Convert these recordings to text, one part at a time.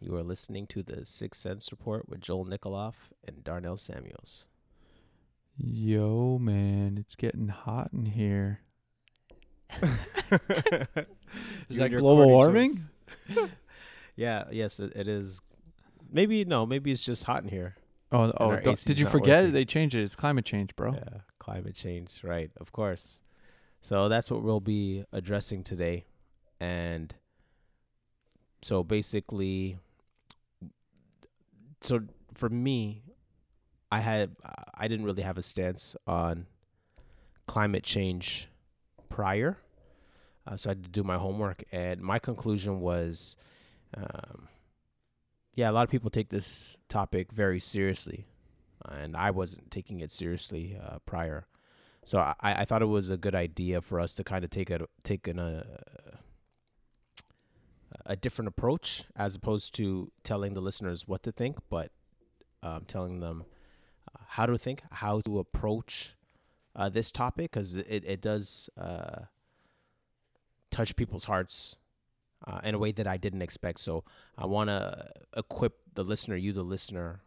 You are listening to the Six Cents Report with Joel Nikoloff and Darnell Samuels. Yo, man, it's getting hot in here. Is that global warming? yeah, yes, it, it is. Maybe no, maybe it's just hot in here. Oh, oh! our don't- AC did you forget working. it? They changed it. It's climate change, bro. Yeah, climate change, right? Of course. So that's what we'll be addressing today, and so basically, so for me, I had I didn't really have a stance on climate change prior, uh, so I had to do my homework, and my conclusion was, um, yeah, a lot of people take this topic very seriously and I wasn't taking it seriously uh, prior. So I, I thought it was a good idea for us to kind of take a take an, uh, a different approach as opposed to telling the listeners what to think, but um, telling them uh, how to think, how to approach uh, this topic, because it it does uh, touch people's hearts uh, in a way that I didn't expect. So I want to equip the listener, you the listener,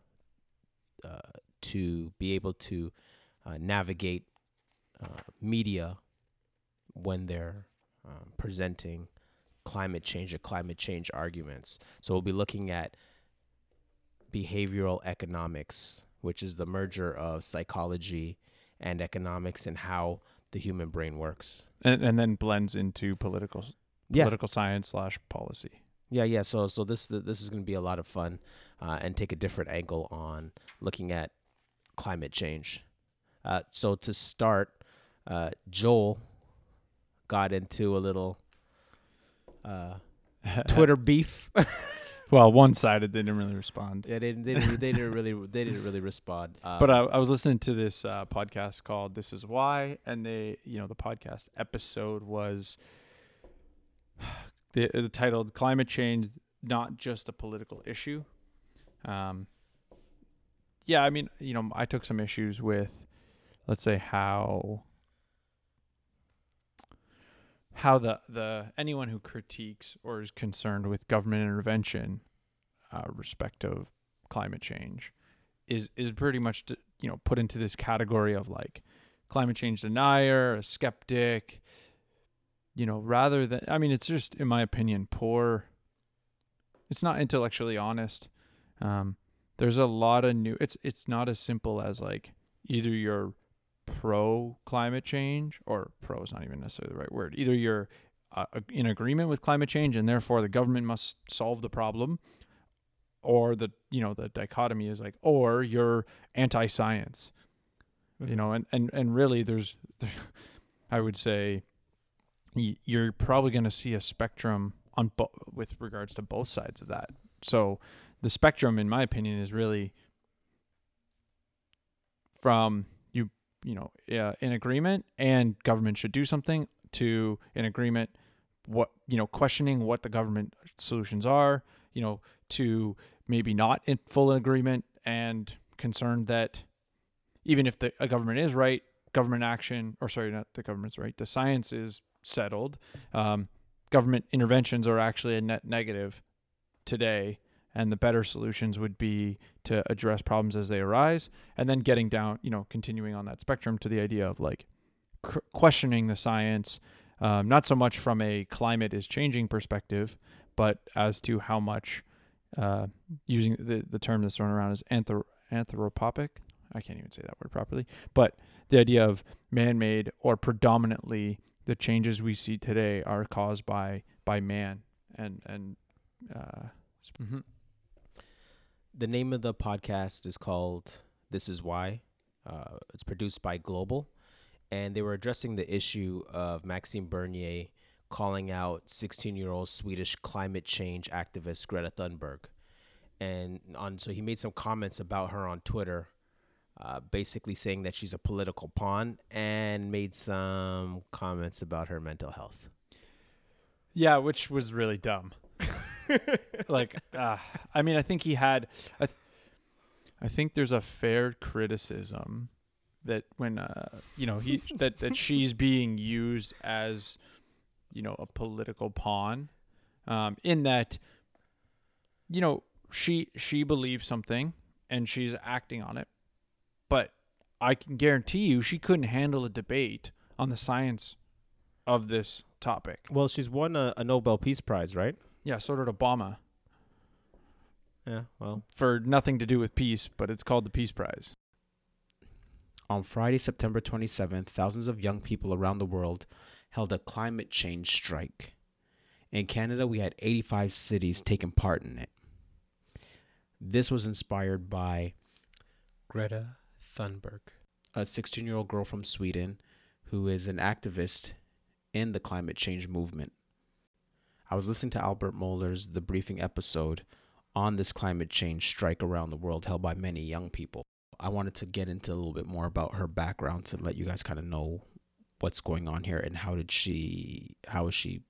uh, to be able to uh, navigate media when they're um, presenting climate change or climate change arguments. So we'll be looking at behavioral economics, which is the merger of psychology and economics and how the human brain works. And and then blends into political Yeah. political science slash policy. Yeah, yeah. So, so this this is going to be a lot of fun, uh, and take a different angle on looking at climate change. Uh, so to start, uh, Joel got into a little uh, Twitter beef. Well, one sided. They didn't really respond. yeah, they, they didn't they didn't really they didn't really respond. Um, But I, I was listening to this uh, podcast called "This Is Why," and they, you know, the podcast episode was the, the titled "Climate Change: Not Just a Political Issue." Um, yeah, I mean, you know, I took some issues with, let's say, how how the the anyone who critiques or is concerned with government intervention, uh, respect of climate change, is is pretty much you know put into this category of like climate change denier, a skeptic. You know, rather than I mean, it's just in my opinion poor. It's not intellectually honest. Um, there's a lot of new. It's it's not as simple as like either you're pro climate change or pro is not even necessarily the right word. Either you're uh, in agreement with climate change and therefore the government must solve the problem, or the you know the dichotomy is like or you're anti-science. You know and and and really there's i would say you're probably going to see a spectrum on bo- with regards to both sides of that. So the spectrum in my opinion is really from you know uh, in agreement and government should do something to in agreement what you know questioning what the government solutions are you know to maybe not in full agreement and concerned that even if the government is right, government action or sorry, not the government's right, the science is settled. Um, government interventions are actually a net negative today, and the better solutions would be to address problems as they arise, and then getting down, you know, continuing on that spectrum to the idea of like questioning the science, um, not so much from a climate is changing perspective, but as to how much uh, using the the term that's thrown around is anthrop- anthropopic. I can't even say that word properly, but the idea of man-made or predominantly the changes we see today are caused by by man and and uh, Mhm. The name of the podcast is called This Is Why. Uh, it's produced by Global, and they were addressing the issue of Maxime Bernier calling out 16 year old Swedish climate change activist Greta Thunberg. And on so he made some comments about her on Twitter uh, basically saying that she's a political pawn and made some comments about her mental health. Yeah, which was really dumb. like, uh, I mean, I think he had. I, th- I think there's a fair criticism that when uh, you know he that that she's being used as, you know, a political pawn, um, in that. You know, she she believes something and she's acting on it, but I can guarantee you she couldn't handle a debate on the science of this topic. Well, she's won a, a Nobel Peace Prize, right? Yeah, so did Obama Yeah. Well, for nothing to do with peace, but it's called the Peace Prize. On Friday, September 27th, thousands of young people around the world held a climate change strike. In Canada, we had 85 cities taking part in it. This was inspired by Greta Thunberg. a 16 year old girl from Sweden who is an activist in the climate change movement. I was listening to Albert Mohler's The Briefing episode on this climate change strike around the world held by many young people. I wanted to get into a little bit more about her background to let you guys kind of know what's going on here and how did she, how is she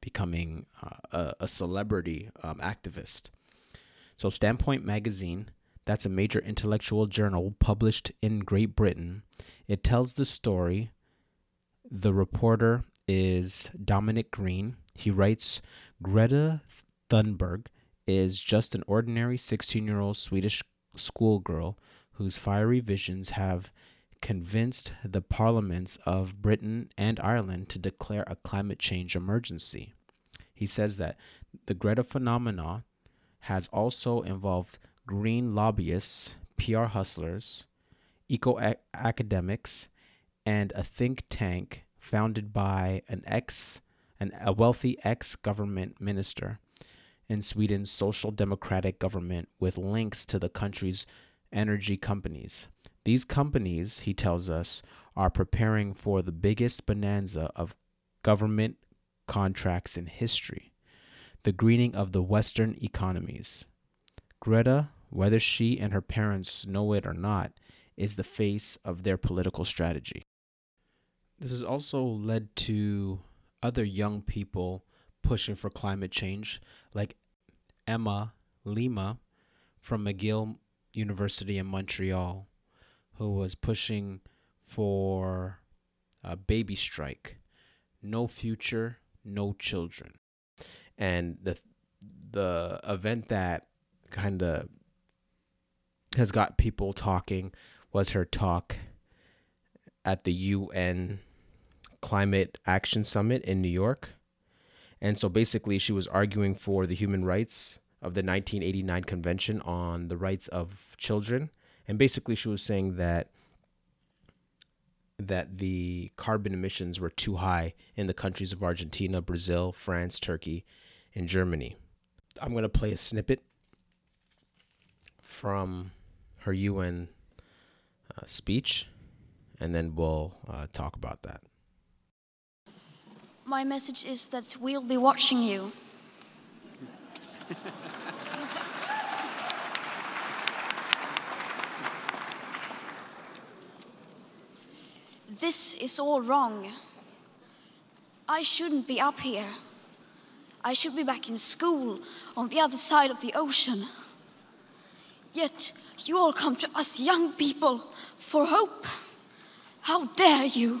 becoming uh, a, a celebrity um, activist. So, Standpoint Magazine that's a major intellectual journal published in Great Britain. It tells the story. The reporter is Dominic Green. He writes Greta Thunberg is just an ordinary 16 year old Swedish schoolgirl whose fiery visions have convinced the parliaments of Britain and Ireland to declare a climate change emergency. He says that the Greta phenomena has also involved green lobbyists, PR hustlers, eco academics, and a think tank founded by an ex a wealthy ex-government minister in Sweden's social democratic government with links to the country's energy companies. These companies, he tells us, are preparing for the biggest bonanza of government contracts in history the greening of the Western economies. Greta, whether she and her parents know it or not, is the face of their political strategy. This has also led to other young people pushing for climate change, like Emma Lima from McGill University in Montreal, who was pushing for a baby strike no future, no children. And the the event that kind of has got people talking was her talk at the UN Climate Action Summit in New York. And so basically, she was arguing for the human rights of the 1989 Convention on the Rights of Children. And basically, she was saying that that the carbon emissions were too high in the countries of Argentina, Brazil, France, Turkey, and Germany. I'm going to play a snippet from her UN uh, speech, and then we'll uh, talk about that. My message is that we'll be watching you. this is all wrong. I shouldn't be up here. I should be back in school on the other side of the ocean. Yet you all come to us young people for hope. How dare you!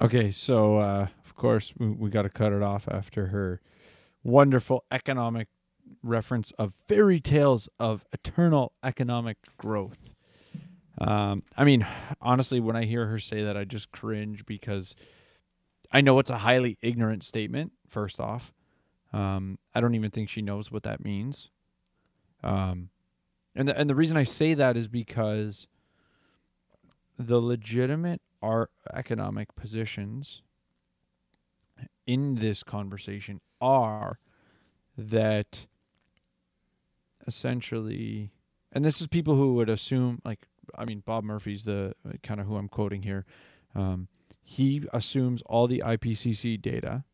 Okay, so uh, of course we, we got to cut it off after her wonderful economic reference of fairy tales of eternal economic growth. Um, I mean, honestly, when I hear her say that, I just cringe because I know it's a highly ignorant statement. First off, um, I don't even think she knows what that means. Um, and the, and the reason I say that is because the legitimate art economic positions in this conversation are that essentially and this is people who would assume like i mean bob murphy's the kind of who i'm quoting here um, he assumes all the ipcc data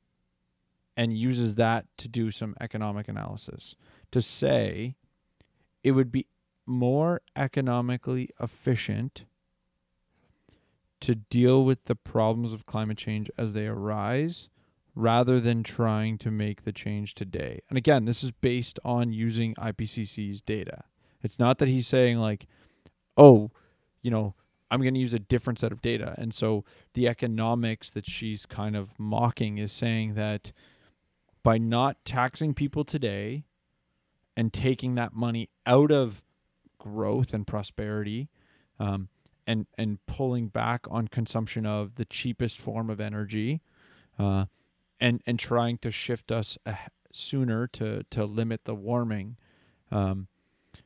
and uses that to do some economic analysis to say it would be more economically efficient to deal with the problems of climate change as they arise rather than trying to make the change today. And again, this is based on using IPCC's data. It's not that he's saying like, "Oh, you know, I'm going to use a different set of data." And so the economics that she's kind of mocking is saying that by not taxing people today and taking that money out of growth and prosperity, um, and and pulling back on consumption of the cheapest form of energy, uh, and and trying to shift us sooner to to limit the warming, um,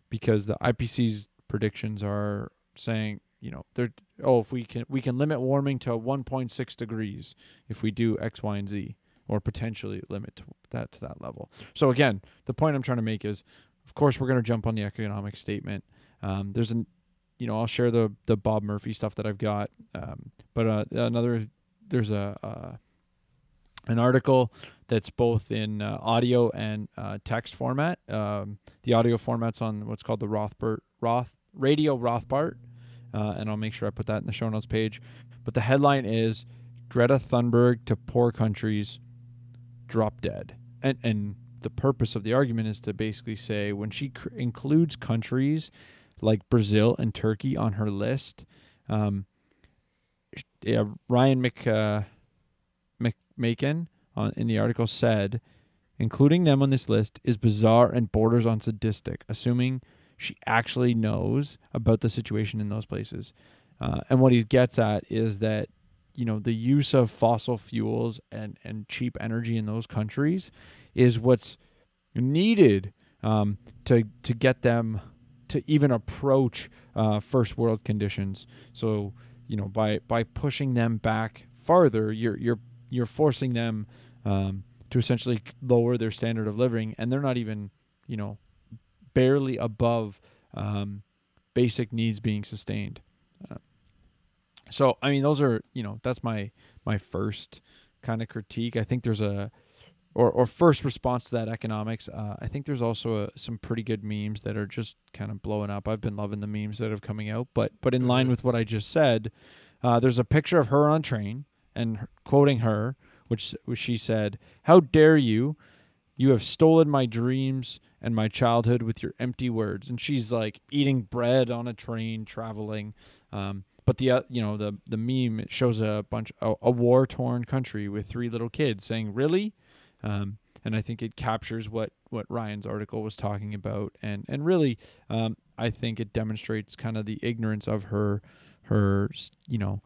because the IPCC's predictions are saying you know they're oh if we can we can limit warming to 1.6 degrees if we do X Y and Z or potentially limit to that to that level. So again, the point I'm trying to make is, of course, we're going to jump on the economic statement. Um, there's an you know, I'll share the the Bob Murphy stuff that I've got. Um, but uh, another, there's a uh, an article that's both in uh, audio and uh, text format. Um, the audio format's on what's called the Rothbard Roth Radio Rothbard, uh, and I'll make sure I put that in the show notes page. But the headline is Greta Thunberg to poor countries drop dead, and and the purpose of the argument is to basically say when she cr- includes countries like Brazil and Turkey on her list. Um, yeah, Ryan Mc, uh, McMaken on, in the article said, including them on this list is bizarre and borders on sadistic, assuming she actually knows about the situation in those places. Uh, and what he gets at is that you know the use of fossil fuels and and cheap energy in those countries is what's needed um, to to get them to even approach uh, first world conditions. So you know by by pushing them back farther, you're you're you're forcing them um, to essentially lower their standard of living, and they're not even you know barely above um, basic needs being sustained. Uh, so I mean, those are you know that's my my first kind of critique. I think there's a or, or first response to that economics. Uh, I think there's also a, some pretty good memes that are just kind of blowing up. I've been loving the memes that have coming out, but but in line mm-hmm. with what I just said, uh, there's a picture of her on a train and quoting her, which, which she said, "How dare you? You have stolen my dreams and my childhood with your empty words." And she's like eating bread on a train, traveling. Um, but the uh, you know the the meme shows a bunch a, a war torn country with three little kids saying, "Really." Um, and I think it captures what what Ryan's article was talking about, and and really, um, I think it demonstrates kind of the ignorance of her her you know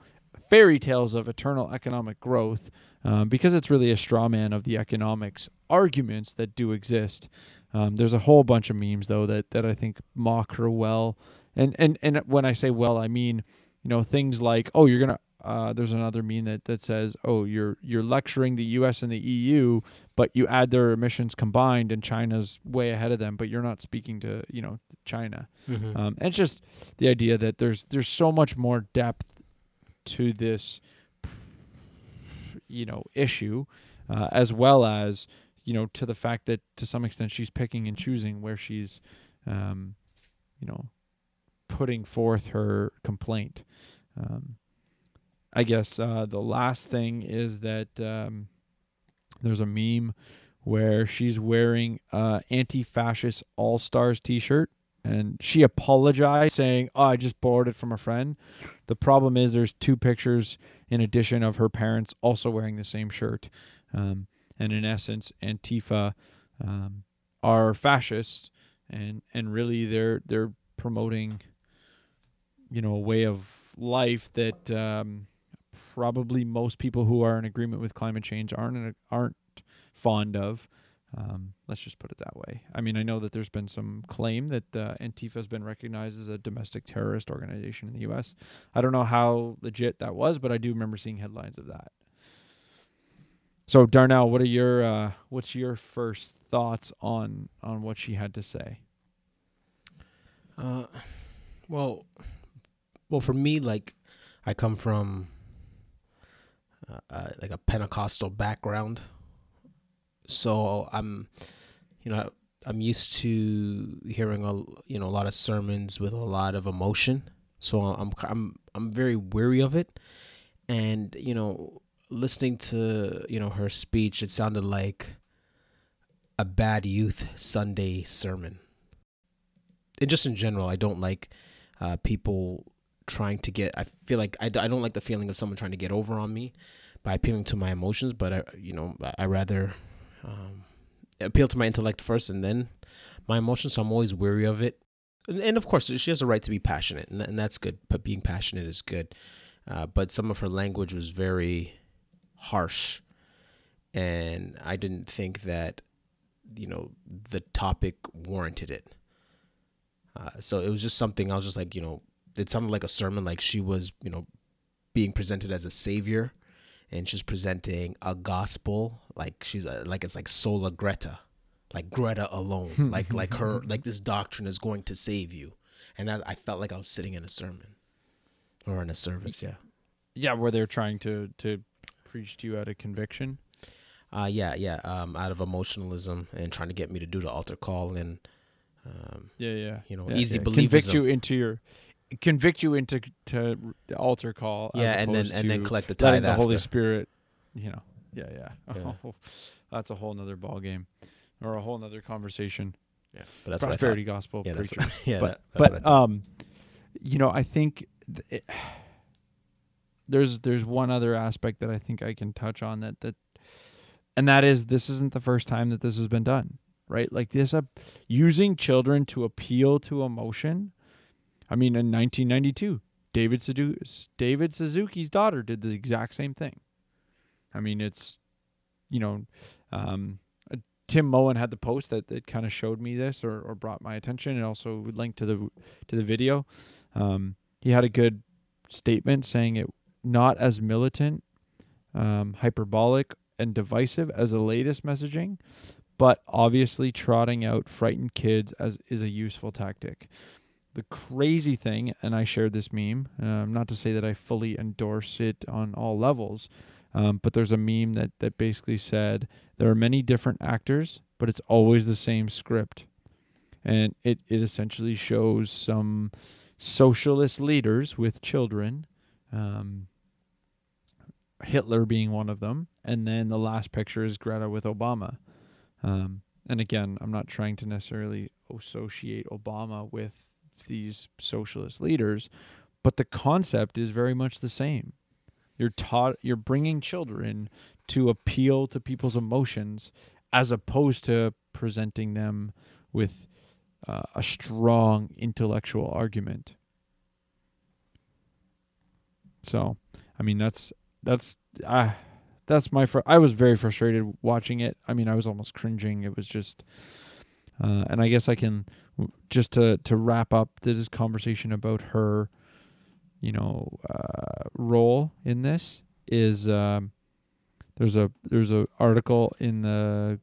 fairy tales of eternal economic growth, um, because it's really a straw man of the economics arguments that do exist. Um, there's a whole bunch of memes though that that I think mock her well, and and and when I say well, I mean you know things like oh you're gonna uh, there's another meme that, that says, "Oh, you're you're lecturing the U.S. and the EU, but you add their emissions combined, and China's way ahead of them, but you're not speaking to you know China." Mm-hmm. Um, and it's just the idea that there's there's so much more depth to this, you know, issue, uh, as well as you know to the fact that to some extent she's picking and choosing where she's, um, you know, putting forth her complaint. Um, I guess uh, the last thing is that um, there's a meme where she's wearing anti-fascist All Stars T-shirt, and she apologized, saying, "Oh, I just borrowed it from a friend." The problem is there's two pictures in addition of her parents also wearing the same shirt, um, and in essence, Antifa um, are fascists, and and really they're they're promoting, you know, a way of life that um, probably most people who are in agreement with climate change aren't aren't fond of. Um, let's just put it that way. I mean, I know that there's been some claim that uh, Antifa has been recognized as a domestic terrorist organization in the U.S. I don't know how legit that was, but I do remember seeing headlines of that. So Darnell, what are your uh, what's your first thoughts on on what she had to say? Uh, well, well, for me, like, I come from uh, uh, like a Pentecostal background, so I'm, you know, I'm used to hearing a you know a lot of sermons with a lot of emotion. So I'm I'm I'm very weary of it, and you know, listening to you know her speech, it sounded like a bad youth Sunday sermon. And just in general, I don't like uh, people trying to get. I feel like I, I don't like the feeling of someone trying to get over on me by appealing to my emotions. But I, you know, I, rather um, appeal to my intellect first and then my emotions. So I'm always weary of it. And, and of course, she has a right to be passionate, and, and that's good. But being passionate is good. Uh, but some of her language was very harsh, and I didn't think that you know the topic warranted it. Uh, so it was just something I was just like, you know, it sounded like a sermon, like she was, you know, being presented as a savior, and she's presenting a gospel, like she's a, like it's like sola Greta, like Greta alone, like like her, like this doctrine is going to save you, and I, I felt like I was sitting in a sermon, or in a service, yeah. Yeah, where they're trying to to preach to you out of conviction. Uh, yeah, yeah. Um, out of emotionalism and trying to get me to do the altar call and, um, Yeah, yeah. you know, yeah, easy yeah. believism. Convict you into your convict you into to the altar call. as yeah, and then and then collect the tithe the Holy. Spirit, you know. Yeah, yeah. Yeah. Oh, that's a whole nother ball game, or a whole nother conversation. Yeah, but that's what I thought. prosperity gospel Yeah, preachers. what, yeah, but that- that's what I but um, you know, I think th- it, there's there's one other aspect that I think I can touch on that that, and that is this isn't the first time that this has been done, right? Like this, uh, using children to appeal to emotion. I mean, in 1992, David Suzu- David Suzuki's daughter did the exact same thing. I mean, it's you know, um, uh, Tim Moen had the post that, that kind of showed me this or, or brought my attention, and also linked to the to the video. Um, he had a good statement saying it not as militant, um, hyperbolic, and divisive as the latest messaging, but obviously trotting out frightened kids as is a useful tactic. The crazy thing, and I shared this meme, um, not to say that I fully endorse it on all levels, um, but there's a meme that, that basically said there are many different actors, but it's always the same script. And it, it essentially shows some socialist leaders with children, um, Hitler being one of them, and then the last picture is Greta with Obama. Um, and again, I'm not trying to necessarily associate Obama with these socialist leaders, but the concept is very much the same. You're taught, you're bringing children to appeal to people's emotions, as opposed to presenting them with uh, a strong intellectual argument. So, I mean, that's that's uh, that's my fr- I was very frustrated watching it. I mean, I was almost cringing. It was just, uh, and I guess I can just to to wrap up this conversation about her, you know, uh, role in this is um, there's a there's a article in the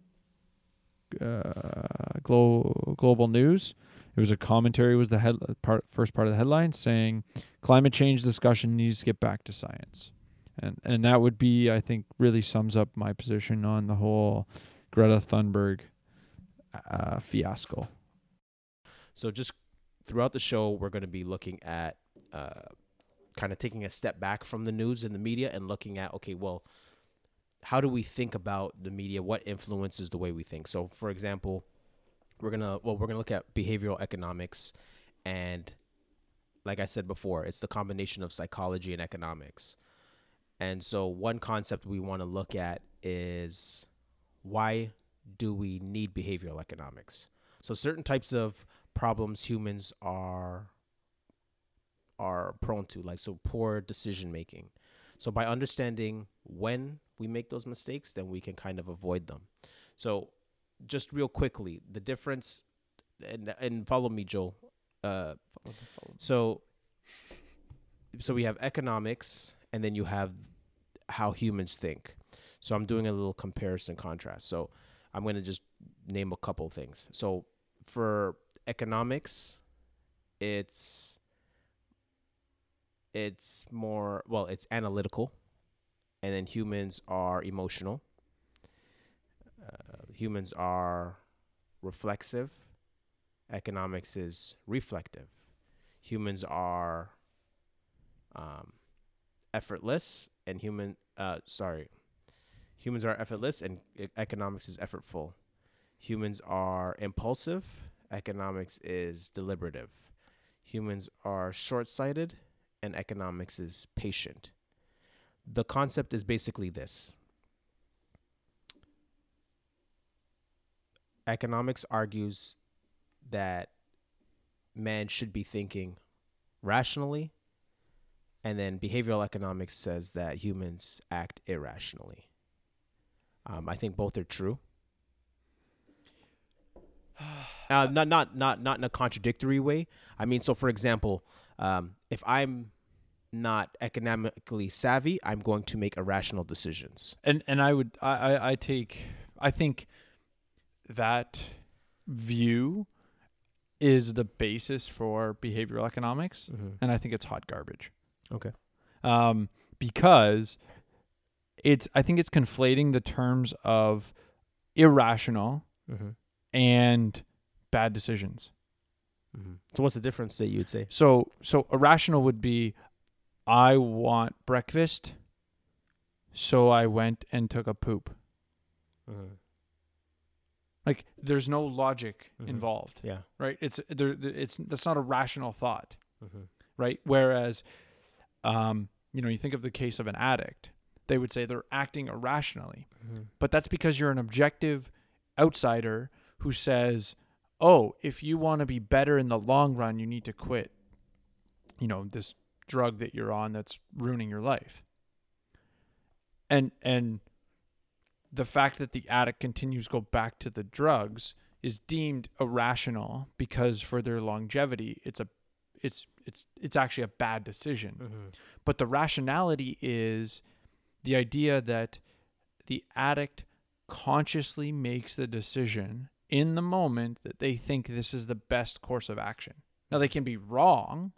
uh, Glo- global news. It was a commentary. Was the head part first part of the headline saying climate change discussion needs to get back to science, and and that would be I think really sums up my position on the whole Greta Thunberg uh, fiasco. So just throughout the show, we're going to be looking at uh, kind of taking a step back from the news and the media and looking at okay, well, how do we think about the media? What influences the way we think? So, for example, we're gonna well, we're gonna look at behavioral economics, and like I said before, it's the combination of psychology and economics. And so, one concept we want to look at is why do we need behavioral economics? So, certain types of problems humans are are prone to, like so poor decision making. So, by understanding when we make those mistakes, then we can kind of avoid them. So, just real quickly, the difference, and and follow me, Joel. Uh, so, so we have economics, and then you have how humans think. So I'm doing a little comparison contrast. So I'm going to just name a couple things. So for economics, it's it's more well, it's analytical, and then humans are emotional. Uh, humans are reflexive. Economics is reflective. Humans are um, effortless, and human uh, sorry, humans are effortless, and economics is effortful. Humans are impulsive. Economics is deliberative. Humans are short sighted, and economics is patient. The concept is basically this economics argues that man should be thinking rationally, and then behavioral economics says that humans act irrationally. Um, I think both are true. Uh, not not not not in a contradictory way. I mean, so for example, um, if I'm not economically savvy, I'm going to make irrational decisions. and and I would I, I I take I think that view is the basis for behavioral economics, and I think it's hot garbage. Okay. um, because it's I think it's conflating the terms of irrational Mm-hmm. And bad decisions. Mm-hmm. So what's the difference that you'd say? So so irrational would be I want breakfast, so I went and took a poop. Mm-hmm. Like there's no logic Mhm. involved, Yeah. right? It's there. It's that's not a rational thought. Mm-hmm. right? Whereas, um, you know, you think of the case of an addict, they would say they're acting irrationally, Mm-hmm. but that's because you're an objective outsider who says, "Oh, if you want to be better in the long run, you need to quit." You know, this drug that you're on that's ruining your life. And and the fact that the addict continues to go back to the drugs is deemed irrational because for their longevity, it's a it's it's it's actually a bad decision. Mm-hmm. But the rationality is the idea that the addict consciously makes the decision in the moment that they think this is the best course of action. Now they can be wrong,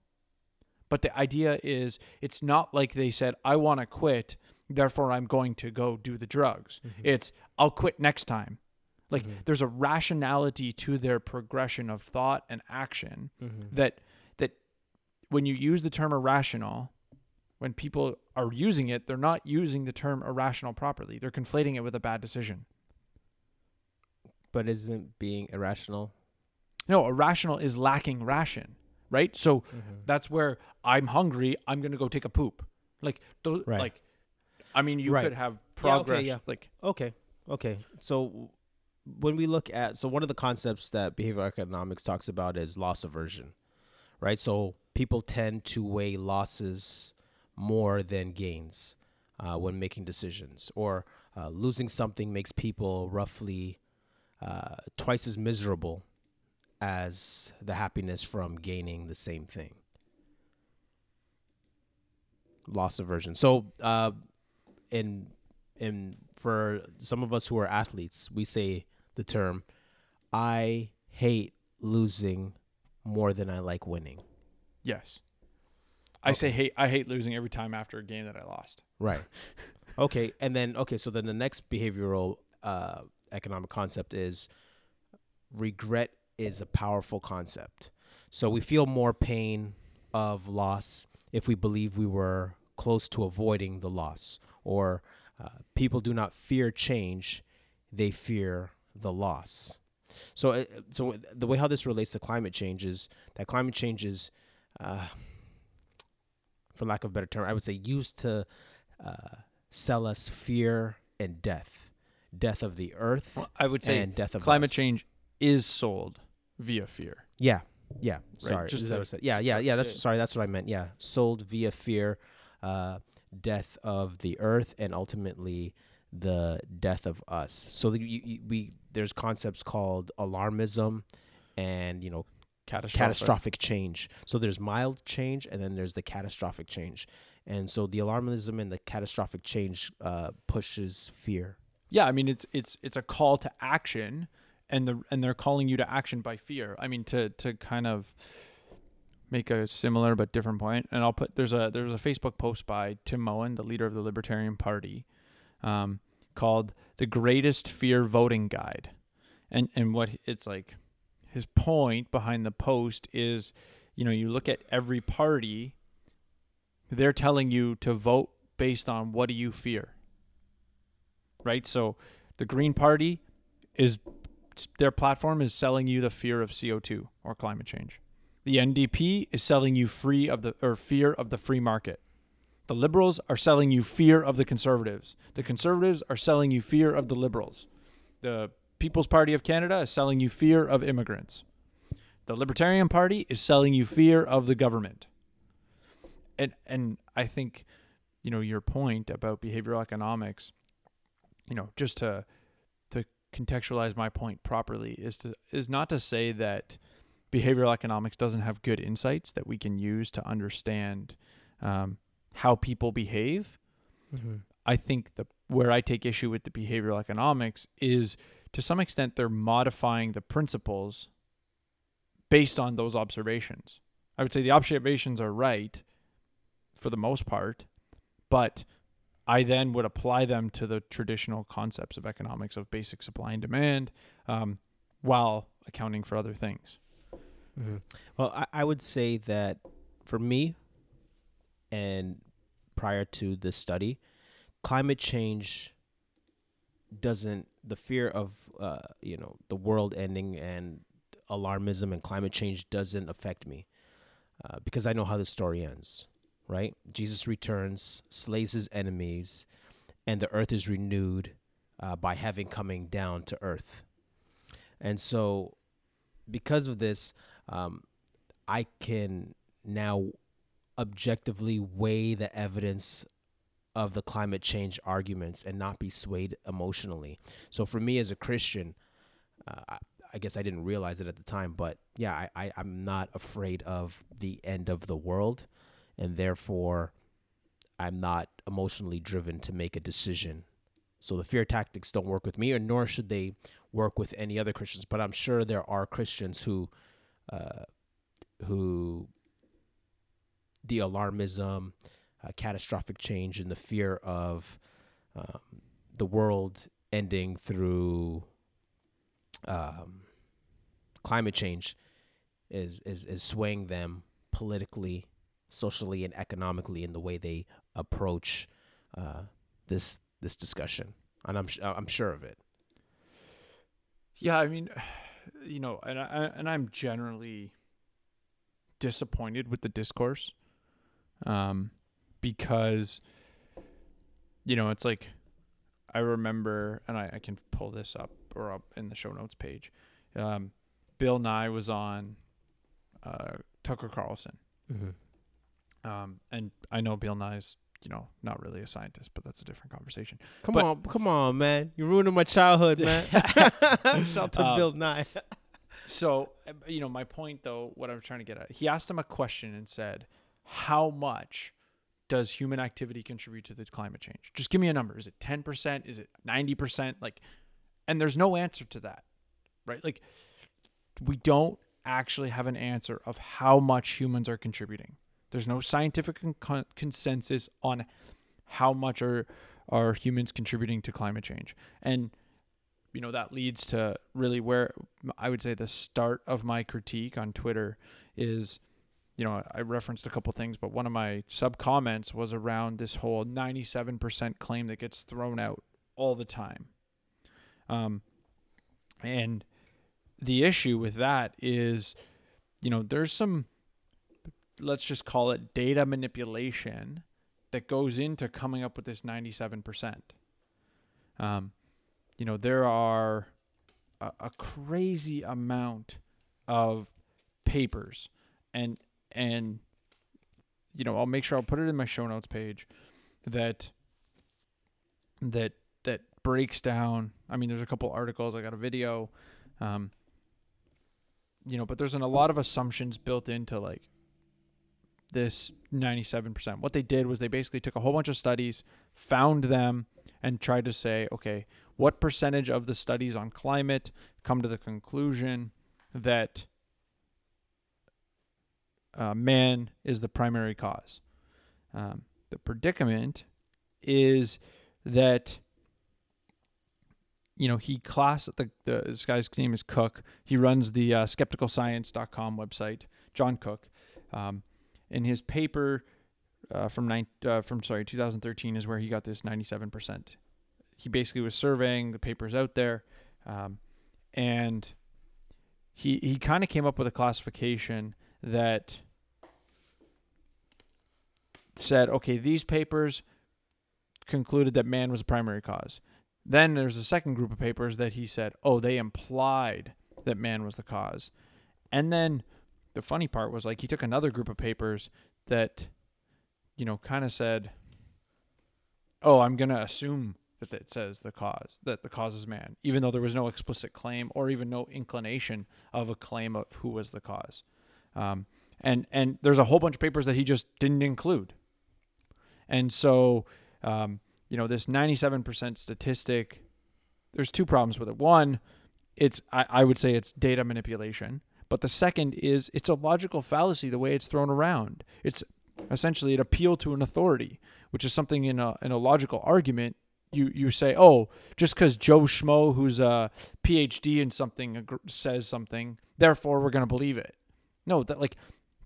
but the idea is it's not like they said I want to quit, therefore I'm going to go do the drugs. It's I'll quit next time. Like there's a rationality to their progression of thought and action Mm-hmm. that that when you use the term irrational, when people are using it, they're not using the term irrational properly. They're conflating it with a bad decision. But isn't being irrational? No, irrational is lacking ration, right? So Mm-hmm. that's where I'm hungry, I'm to go take a poop. Like those Right. like I mean you Right. could have Yeah, okay, progress yeah. like Okay. Okay. So when we look at so one of the concepts that behavioral economics talks about is loss aversion. Right? So people tend to weigh losses more than gains uh, when making decisions or uh, losing something makes people roughly uh, twice as miserable as the happiness from gaining the same thing. Loss aversion. So, uh, in in for some of us who are athletes, we say the term, "I hate losing more than I like winning." yes. I say hate I hate losing every time after a game that I lost. Right. okay, and then okay, so then the next behavioral uh, economic concept is regret is a powerful concept. So we feel more pain of loss if we believe we were close to avoiding the loss, or uh, people do not fear change; they fear the loss. So, uh, so the way how this relates to climate change is that climate change is. Uh, for lack of a better term, I would say used to uh, sell us fear and death, death of the earth, Well, I would say and death of climate us. change is sold via fear. Yeah, yeah. Sorry, just that to- what I said? yeah, yeah, yeah. That's sorry. That's what I meant. Yeah, sold via fear, uh, death of the earth, and ultimately the death of us. So the, you, you, we there's concepts called alarmism, and you know Catastrophic. catastrophic change. So there's mild change, and then there's the catastrophic change. And so the alarmism and the catastrophic change uh, pushes fear. Yeah, I mean it's it's it's a call to action, and the and they're calling you to action by fear. I mean to to kind of make a similar but different point, and I'll put there's a there's a Facebook post by Tim Moen, the leader of the Libertarian Party, um, called "The Greatest Fear Voting Guide," and and what it's like, his point behind the post is, you know, you look at every party, they're telling you to vote based on what do you fear right? So the Green Party is their platform is selling you the fear of CO2 or climate change. The NDP is selling you free of the or fear of the free market. The liberals are selling you fear of the conservatives. The conservatives are selling you fear of the liberals. The People's Party of Canada is selling you fear of immigrants. The Libertarian Party is selling you fear of the government. And and I think you know your point about behavioral economics you know, just to to contextualize my point properly is to is not to say that behavioral economics doesn't have good insights that we can use to understand um, how people behave. I think the where I take issue with the behavioral economics is to some extent they're modifying the principles based on those observations. I would say the observations are right for the most part, but I then would apply them to the traditional concepts of economics of basic supply and demand, um, while accounting for other things. Well, I, I would say that for me, and prior to this study, climate change doesn't the fear of uh, you know the world ending and alarmism and climate change doesn't affect me uh, because I know how the story ends. Right, Jesus returns, slays his enemies, and the earth is renewed uh, by having coming down to earth. And so, because of this, um, I can now objectively weigh the evidence of the climate change arguments and not be swayed emotionally. So for me as a Christian, uh, I, guess I didn't realize it at the time, but yeah, I, I, I'm not afraid of the end of the world, and therefore I'm not emotionally driven to make a decision. So the fear tactics don't work with me, or nor should they work with any other Christians. But I'm sure there are Christians who, uh, who the alarmism, uh, catastrophic change, and the fear of um, the world ending through um, climate change is, is is swaying them politically, socially, and economically in the way they approach uh, this this discussion. And I'm sh- I'm sure of it. Yeah, I mean, you know, and I and I'm generally disappointed with the discourse, um, because you know it's like I remember, and I, I can pull this up or up in the show notes page. Um, Bill Nye was on uh, Tucker Carlson, um, and I know Bill Nye's you know not really a scientist, but that's a different conversation. Come But- on, come on, man! You're ruining my childhood, man. Shout out to Um, Bill Nye. So, uh, you know, my point though, what I'm trying to get at, he asked him a question and said, How much does human activity contribute to the climate change? Just give me a number. Is it 10%? Is it 90%? Like, and there's no answer to that, right? Like, we don't actually have an answer of how much humans are contributing. There's no scientific con- consensus on how much are are humans contributing to climate change. And you know that leads to really where I would say the start of my critique on Twitter is you know I referenced a couple things but one of my sub comments was around this whole 97% claim that gets thrown out all the time um and the issue with that is you know there's some let's just call it data manipulation that goes into coming up with this 97% um you know there are a, a crazy amount of papers and and you know I'll make sure I'll put it in my show notes page that that that breaks down. I mean, there's a couple articles. I got a video. Um, you know, but there's an, a lot of assumptions built into like this 97%. What they did was they basically took a whole bunch of studies, found them, and tried to say, okay, what percentage of the studies on climate come to the conclusion that uh, man is the primary cause? Um, the predicament is that you know he class the, the this guy's name is cook he runs the uh, skepticalscience.com website john cook um, in his paper uh, from nine, uh, from sorry 2013 is where he got this 97% he basically was surveying the papers out there um, and he he kind of came up with a classification that said okay these papers concluded that man was the primary cause. Then there's a second group of papers that he said oh they implied that man was the cause. And then the funny part was like he took another group of papers that you know kind of said oh i'm going to assume that it says the cause that the cause is man even though there was no explicit claim or even no inclination of a claim of who was the cause. Um, and and there's a whole bunch of papers that he just didn't include. And so um, you know this 97% statistic there's two problems with it. One it's I, I would say it's data manipulation but the second is it's a logical fallacy the way it's thrown around. It's essentially an appeal to an authority, which is something in a in a logical argument you you say, oh, just because Joe Schmo, who's a PhD in something, says something, therefore we're gonna believe it. No, that like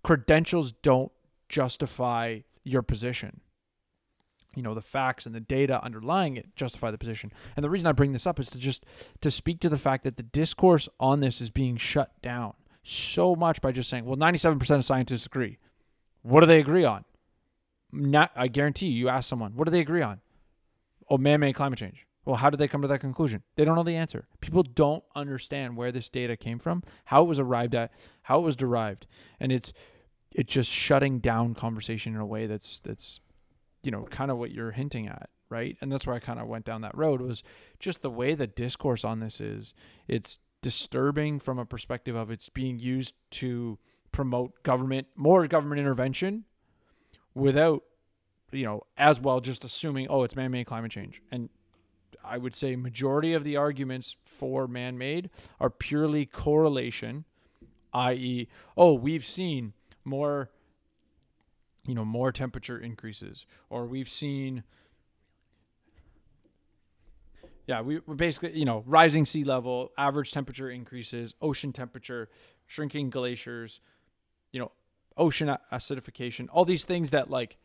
credentials don't justify your position. You know, the facts and the data underlying it justify the position. And the reason I bring this up is to just to speak to the fact that the discourse on this is being shut down so much by just saying, well, 97% of scientists agree. What do they agree on? Not, I guarantee you, you ask someone, what do they agree on? Oh, man made climate change. Well, how did they come to that conclusion? They don't know the answer. People don't understand where this data came from, how it was arrived at, how it was derived. And it's it's just shutting down conversation in a way that's that's you know, kind of what you're hinting at, right? And that's where I kind of went down that road was just the way the discourse on this is. It's disturbing from a perspective of it's being used to promote government more government intervention without you know as well just assuming oh it's man-made climate change. And i would say majority of the arguments for man-made are purely correlation i.e oh we've seen more you know more temperature increases or we've seen yeah, we, we basically, you know, rising sea level, average temperature increases, ocean temperature, shrinking glaciers, you know, ocean acidification, all these things that like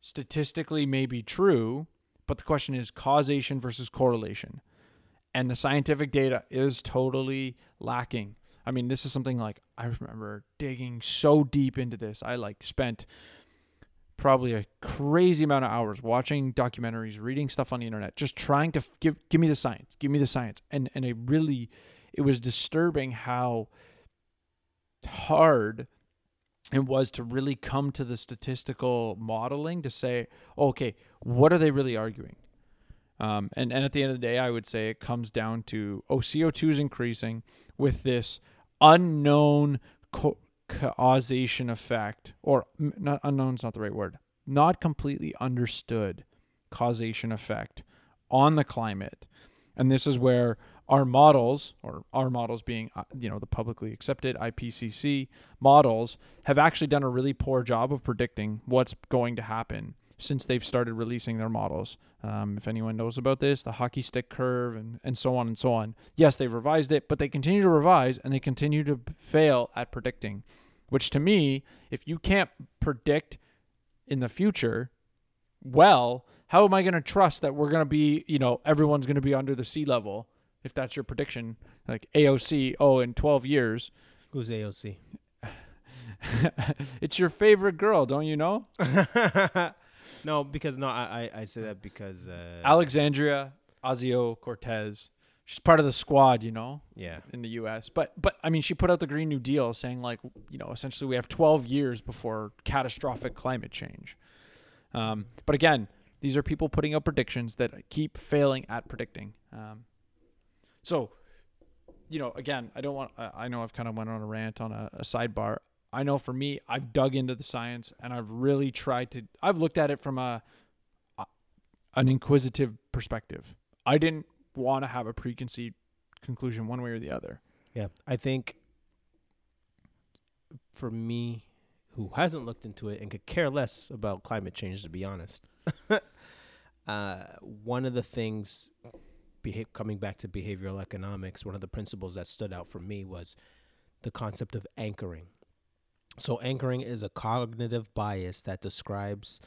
statistically may be true, but the question is causation versus correlation. And the scientific data is totally lacking. I mean, this is something like I remember digging so deep into this. I like spent probably a crazy amount of hours watching documentaries, reading stuff on the internet, just trying to give give me the science, give me the science, and and it really, it was disturbing how hard it was to really come to the statistical modeling to say, okay, what are they really arguing? Um, and and at the end of the day, I would say it comes down to oh, CO two is increasing with this unknown co- causation effect, or not unknown is not the right word, not completely understood causation effect on the climate. And this is where our models, or our models being, uh, you know, the publicly accepted IPCC models, have actually done a really poor job of predicting what's going to happen since they've started releasing their models. Um, if anyone knows about this, the hockey stick curve and, and so on and so on. Yes, they've revised it, but they continue to revise and they continue to fail at predicting. Which to me, if you can't predict in the future well, how am I going to trust that we're going to be, you know, everyone's going to be under the sea level if that's your prediction? Like AOC, oh, in 12 years. Who's AOC? it's your favorite girl, don't you know? no, because no, I I, I say that because uh, Alexandria Ocasio Cortez. She's part of the squad, you know. Yeah. In the U.S., but but I mean, she put out the Green New Deal, saying like, you know, essentially we have 12 years before catastrophic climate change. Um, but again, These are people putting out predictions that keep failing at predicting. Um, so, you know, again, I don't want. I I know I've kind of went on a rant on a, a sidebar. I know for me, I've dug into the science and I've really tried to. I've looked at it from a, a an inquisitive perspective. I didn't want to have a preconceived conclusion one way or the other. Yeah, I think for me, who hasn't looked into it and could care less about climate change, to be honest, uh, one of the things, coming back to behavioral economics, one of the principles that stood out for me was the concept of anchoring. So, anchoring is a cognitive bias that describes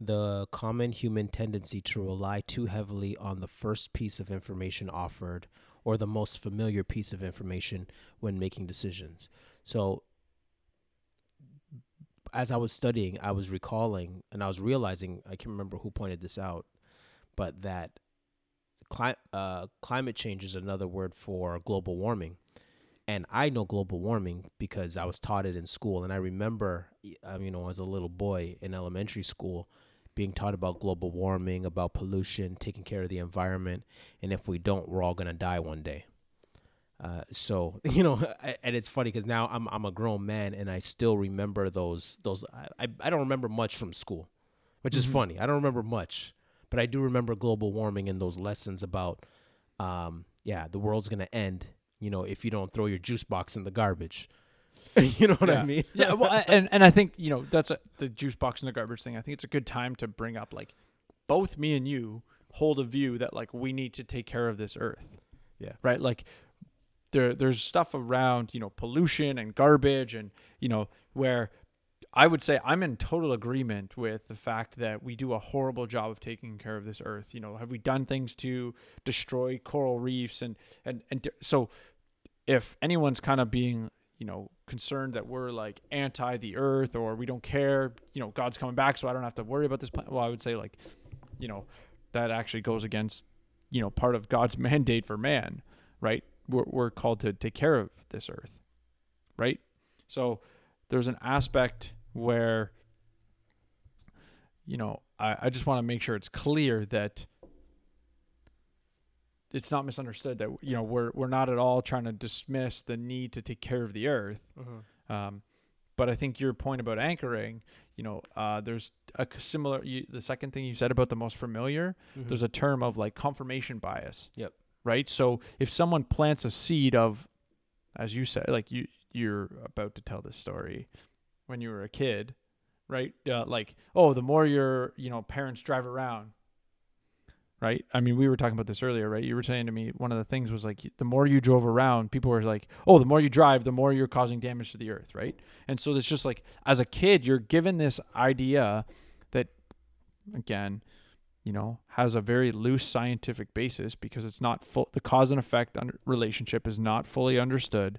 the common human tendency to rely too heavily on the first piece of information offered or the most familiar piece of information when making decisions. So, as I was studying, I was recalling and I was realizing, I can't remember who pointed this out, but that cli- uh, climate change is another word for global warming. And I know global warming because I was taught it in school. And I remember, um, you know, as a little boy in elementary school, being taught about global warming, about pollution, taking care of the environment. And if we don't, we're all going to die one day. Uh, so you know, and it's funny because now I'm I'm a grown man and I still remember those those. I I, don't remember much from school, which is Mhm. funny. I don't remember much, but I do remember global warming and those lessons about, um, yeah, the world's gonna end. You know, if you don't throw your juice box in the garbage. you know what yeah. I mean? yeah. Well, I- and and I think you know that's a, the juice box in the garbage thing. I think it's a good time to bring up like both me and you hold a view that like we need to take care of this earth. Yeah. Right. Like there there's stuff around you know pollution and garbage and you know where I would say I'm in total agreement with the fact that we do a horrible job of taking care of this earth. You know, have we done things to destroy coral reefs and and and so if anyone's kind of being you know concerned that we're like anti the earth or we don't care you know god's coming back so i don't have to worry about this planet well i would say like you know that actually goes against you know part of god's mandate for man right? We're, we're called to take care of this earth right? So there's an aspect where you know i, I just want to make sure it's clear that it's not misunderstood that you know we're we're not at all trying to dismiss the need to take care of the earth um, but I think your point about anchoring, you know, uh, there's a similar. You, the second thing you said about the most familiar, there's a term of like confirmation bias. Yep. Right. So if someone plants a seed of, as you said, like you you're about to tell this story, when you were a kid, right? Uh, like oh, the more your you know parents drive around. Right. I mean, we were talking about this earlier, right? You were saying to me one of the things was like the more you drove around, people were like, "Oh, the more you drive, the more you're causing damage to the earth," right? And so it's just like as a kid, you're given this idea that again, you know, has a very loose scientific basis because it's not full the cause and effect under, relationship is not fully understood.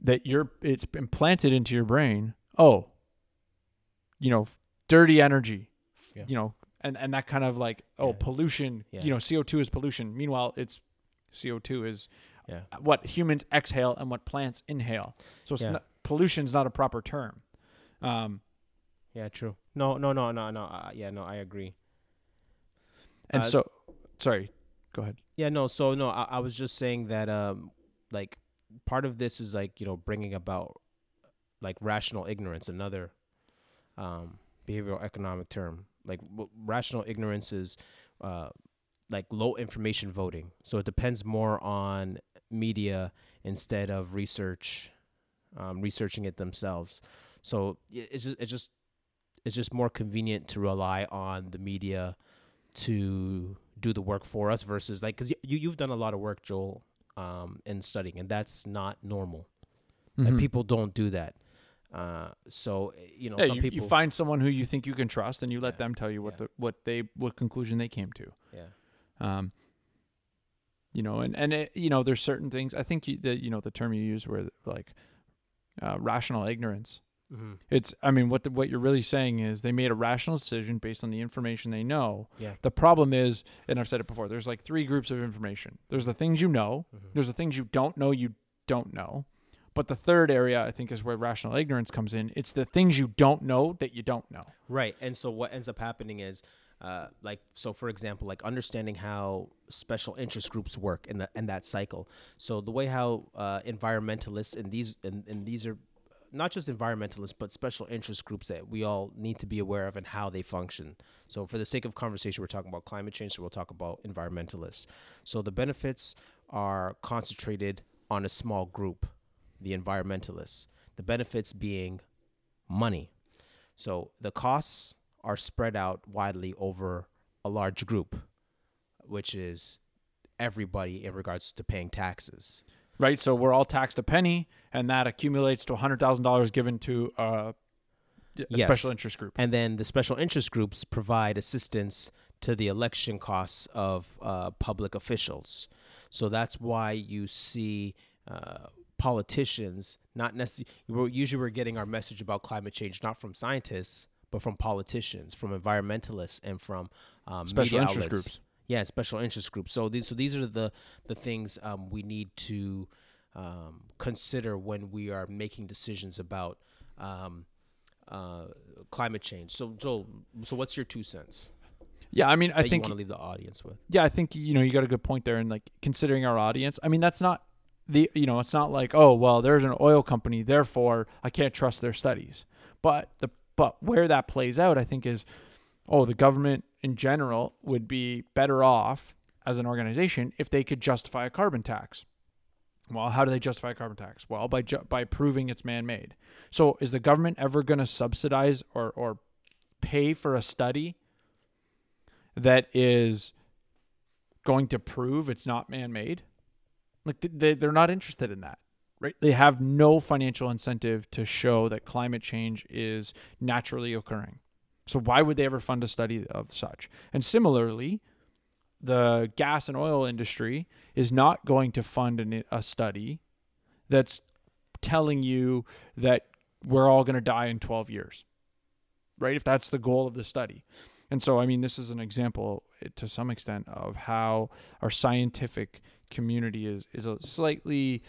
That you're it's implanted into your brain. Oh, you know, dirty energy. Yeah. You know, and and that kind of like, oh, Yeah. pollution, Yeah. you know, CO2 is pollution. Meanwhile, it's CO2 is Yeah. what humans exhale and what plants inhale. So it's not, pollution's not a proper term. Um, Yeah, true. No, no, no, no, no. Uh, yeah, no, I agree. and Uh, so, sorry, go ahead. Yeah, no. So no, I, I was just saying that um, like part of this is like you know bringing about like rational ignorance, another um behavioral economic term. Like w- rational ignorance is uh like low information voting. So it depends more on media instead of research, um, researching it themselves. So it's just it's just it's just more convenient to rely on the media to do the work for us versus like because you you've done a lot of work joel um in studying and that's not normal like Mhm. people don't do that uh so you know Yeah, some you, people you find someone who you think you can trust, and you let Yeah. them tell you what Yeah. the what they what conclusion they came to. yeah Um, you know, and and it, you know, there's certain things. I think you, that you know the term you use where like uh, rational ignorance. mm-hmm. It's, I mean, what the, what you're really saying is they made a rational decision based on the information they know. Yeah. The problem is, and I've said it before, there's like three groups of information. There's the things you know, Mhm. there's the things you don't know you don't know, But the third area, I think, is where rational ignorance comes in. It's the things you don't know that you don't know. Right. And so what ends up happening is, uh, like, so for example, like understanding how special interest groups work in the in that cycle. So the way how uh, environmentalists and these and, and these are not just environmentalists but special interest groups that we all need to be aware of and how they function. So for the sake of conversation, we're talking about climate change, so we'll talk about environmentalists. So the benefits are concentrated on a small group, the environmentalists. The benefits being money. So the costs are spread out widely over a large group, which is everybody in regards to paying taxes. Right. So we're all taxed a penny, and that accumulates to hundred thousand dollars given to uh, a Yes. special interest group. And then the special interest groups provide assistance to the election costs of uh, public officials. So that's why you see uh, politicians not necessarily. Usually, we're getting our message about climate change not from scientists, but from politicians, from environmentalists, and from um, Special media interest outlets. groups. Yeah, special interest groups. So these, so these are the the things um, we need to um, consider when we are making decisions about um, uh, climate change. So, Joel, so what's your two cents Yeah, I mean, I that you think want to leave the audience with? yeah, I think you know you got a good point there, and like considering our audience. I mean, that's not the you know it's not like oh well, there's an oil company, therefore I can't trust their studies. But the but where that plays out, I think is oh the government in general would be better off as an organization if they could justify a carbon tax. Well, how do they justify a carbon tax? Well, by ju- by proving it's man-made. So, is the government ever going to subsidize or or pay for a study that is going to prove it's not man-made? Like they they're not interested in that. Right? They have no financial incentive to show that climate change is naturally occurring. So why would they ever fund a study of such? And similarly, the gas and oil industry is not going to fund an, a study that's telling you that we're all going to die in 12 years. Right? If that's the goal of the study. And so, I mean, this is an example eh, to some extent of how our scientific community is is a slightly,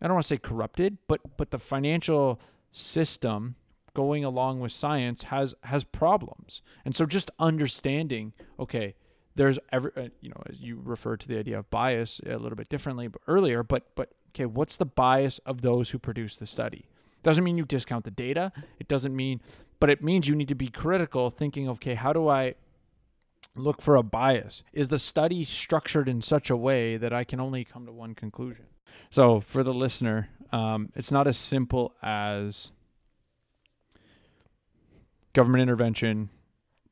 I don't want to say corrupted, but but the financial system going along with science has has problems. And so, just understanding, okay, there's every, uh, you know, as you referred to the idea of bias a little bit differently earlier, but but okay, what's the bias of those who produce the study? Doesn't mean you discount the data. It doesn't mean, but it means you need to be critical, thinking, okay, how do I look for a bias? Is the study structured in such a way that I can only come to one conclusion? So, for the listener, um, it's not as simple as government intervention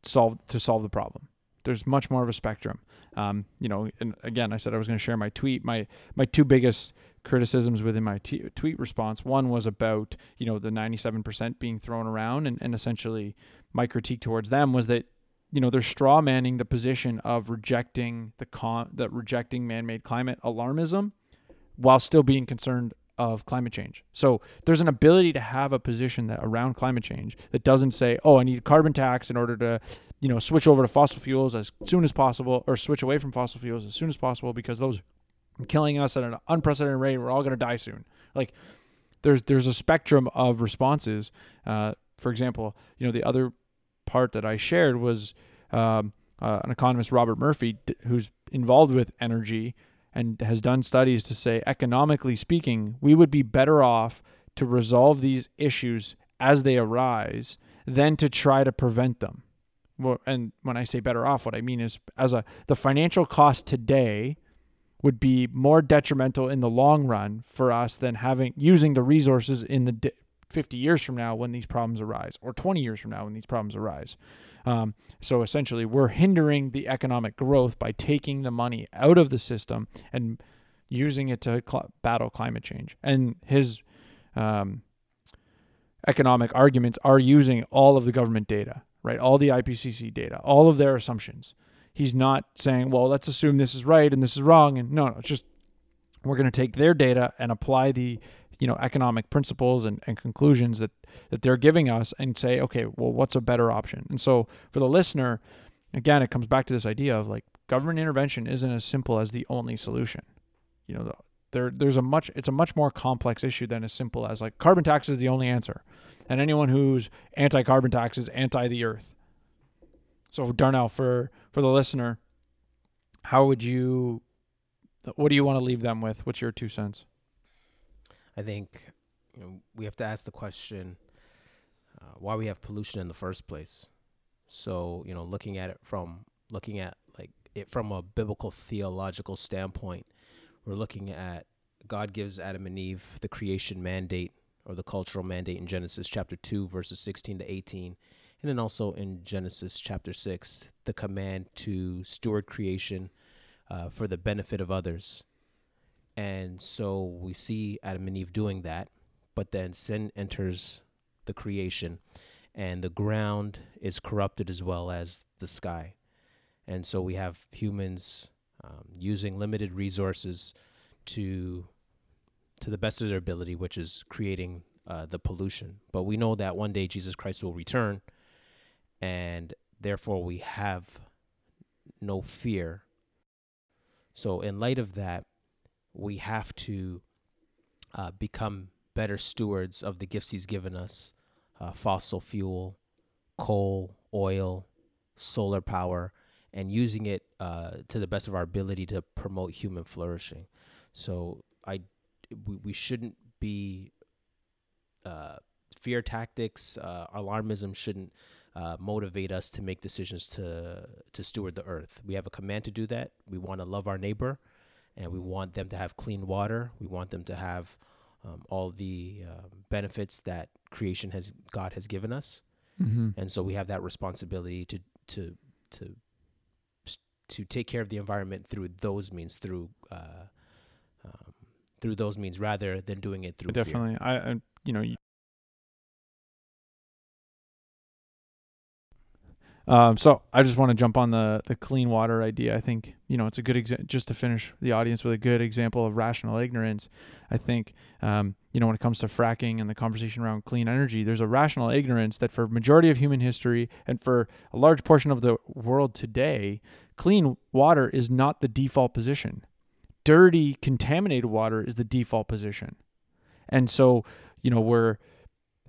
solve to solve the problem. There's much more of a spectrum. Um, you know, and again, I said I was going to share my tweet. My my two biggest criticisms within my t- tweet response. One was about you know the 97% being thrown around, and, and essentially my critique towards them was that you know they're straw manning the position of rejecting the con that rejecting man-made climate alarmism while still being concerned of climate change. So there's an ability to have a position that around climate change that doesn't say, "Oh, I need a carbon tax in order to, you know, switch over to fossil fuels as soon as possible or switch away from fossil fuels as soon as possible because those are killing us at an unprecedented rate. We're all going to die soon." Like there's there's a spectrum of responses. Uh, for example, you know, the other part that I shared was um, uh, an economist, Robert Murphy, who's involved with energy and has done studies to say, economically speaking, we would be better off to resolve these issues as they arise than to try to prevent them. Well, and when I say better off, what I mean is as a the financial cost today would be more detrimental in the long run for us than having using the resources in the 50 years from now when these problems arise or 20 years from now when these problems arise. Um, so essentially, we're hindering the economic growth by taking the money out of the system and using it to cl- battle climate change. And his um, economic arguments are using all of the government data, right? All the IPCC data, all of their assumptions. He's not saying, well, let's assume this is right and this is wrong. And no, no, it's just we're going to take their data and apply the you know economic principles and, and conclusions that that they're giving us and say okay well what's a better option and so for the listener again it comes back to this idea of like government intervention isn't as simple as the only solution you know the, there there's a much it's a much more complex issue than as simple as like carbon tax is the only answer, and anyone who's anti carbon tax is anti the earth. So Darnell, for for the listener, how would you, what do you want to leave them with? What's your two cents? I think you know, we have to ask the question uh, why we have pollution in the first place. So you know, looking at it from looking at like it from a biblical theological standpoint, we're looking at God gives Adam and Eve the creation mandate or the cultural mandate in Genesis chapter 2 verses 16 to 18 and then also in Genesis chapter 6 the command to steward creation uh, for the benefit of others. And so we see Adam and Eve doing that, but then sin enters the creation and the ground is corrupted as well as the sky. And so we have humans um, using limited resources to to the best of their ability, which is creating uh, the pollution. But we know that one day Jesus Christ will return, and therefore we have no fear. So, in light of that, we have to uh, become better stewards of the gifts He's given us uh, fossil fuel, coal, oil, solar power, and using it uh, to the best of our ability to promote human flourishing. So I, we, we shouldn't be uh, fear tactics, uh, alarmism shouldn't uh, motivate us to make decisions to to steward the earth. We have a command to do that. We want to love our neighbor, and we want them to have clean water. We want them to have um, all the uh, benefits that creation has God has given us, Mm-hmm. and so we have that responsibility to to to to take care of the environment through those means, through uh, um, through those means, rather than doing it through fear. Definitely, I, I you know. you- Um, so I just want to jump on the the clean water idea. I think you know it's a good exa- just to finish the audience with a good example of rational ignorance. I think um, you know when it comes to fracking and the conversation around clean energy, there's a rational ignorance that for majority of human history and for a large portion of the world today, clean water is not the default position. Dirty, contaminated water is the default position. And so, you know, we're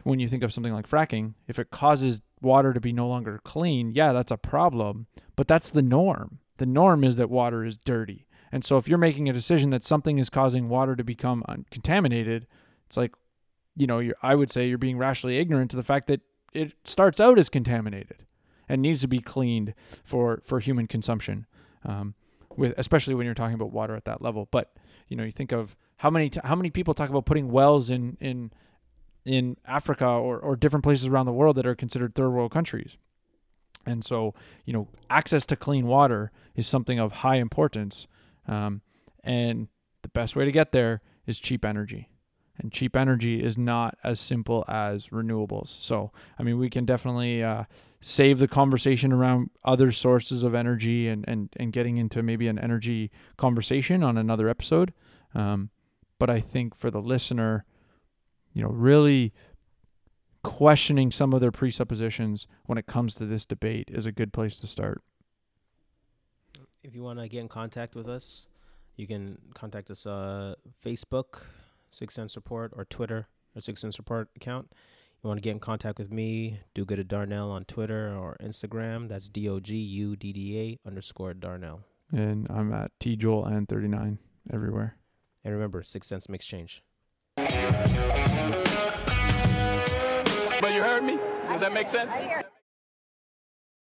when you think of something like fracking, if it causes water to be no longer clean, yeah, that's a problem, but that's the norm. The norm is that water is dirty. And so if you're making a decision that something is causing water to become contaminated, it's like, you know, I would say you're being rationally ignorant to the fact that it starts out as contaminated and needs to be cleaned for, for human consumption. Um, with especially when you're talking about water at that level. But you know, you think of how many t- how many people talk about putting wells in in in Africa or, or different places around the world that are considered third world countries. And so, you know, access to clean water is something of high importance. Um, and the best way to get there is cheap energy. And cheap energy is not as simple as renewables. So, I mean, we can definitely uh, save the conversation around other sources of energy and, and, and getting into maybe an energy conversation on another episode. Um, but I think for the listener, you know, really questioning some of their presuppositions when it comes to this debate is a good place to start. If you want to get in contact with us, you can contact us uh Facebook, Six Cents Report, or Twitter, or Six Cents Report account. You want to get in contact with me, do good at Darnell on Twitter or Instagram. That's D O G U D D A underscore Darnell. And I'm at T Joel and 39 everywhere. And remember, Six Cents makes change. But you heard me? Does that make sense?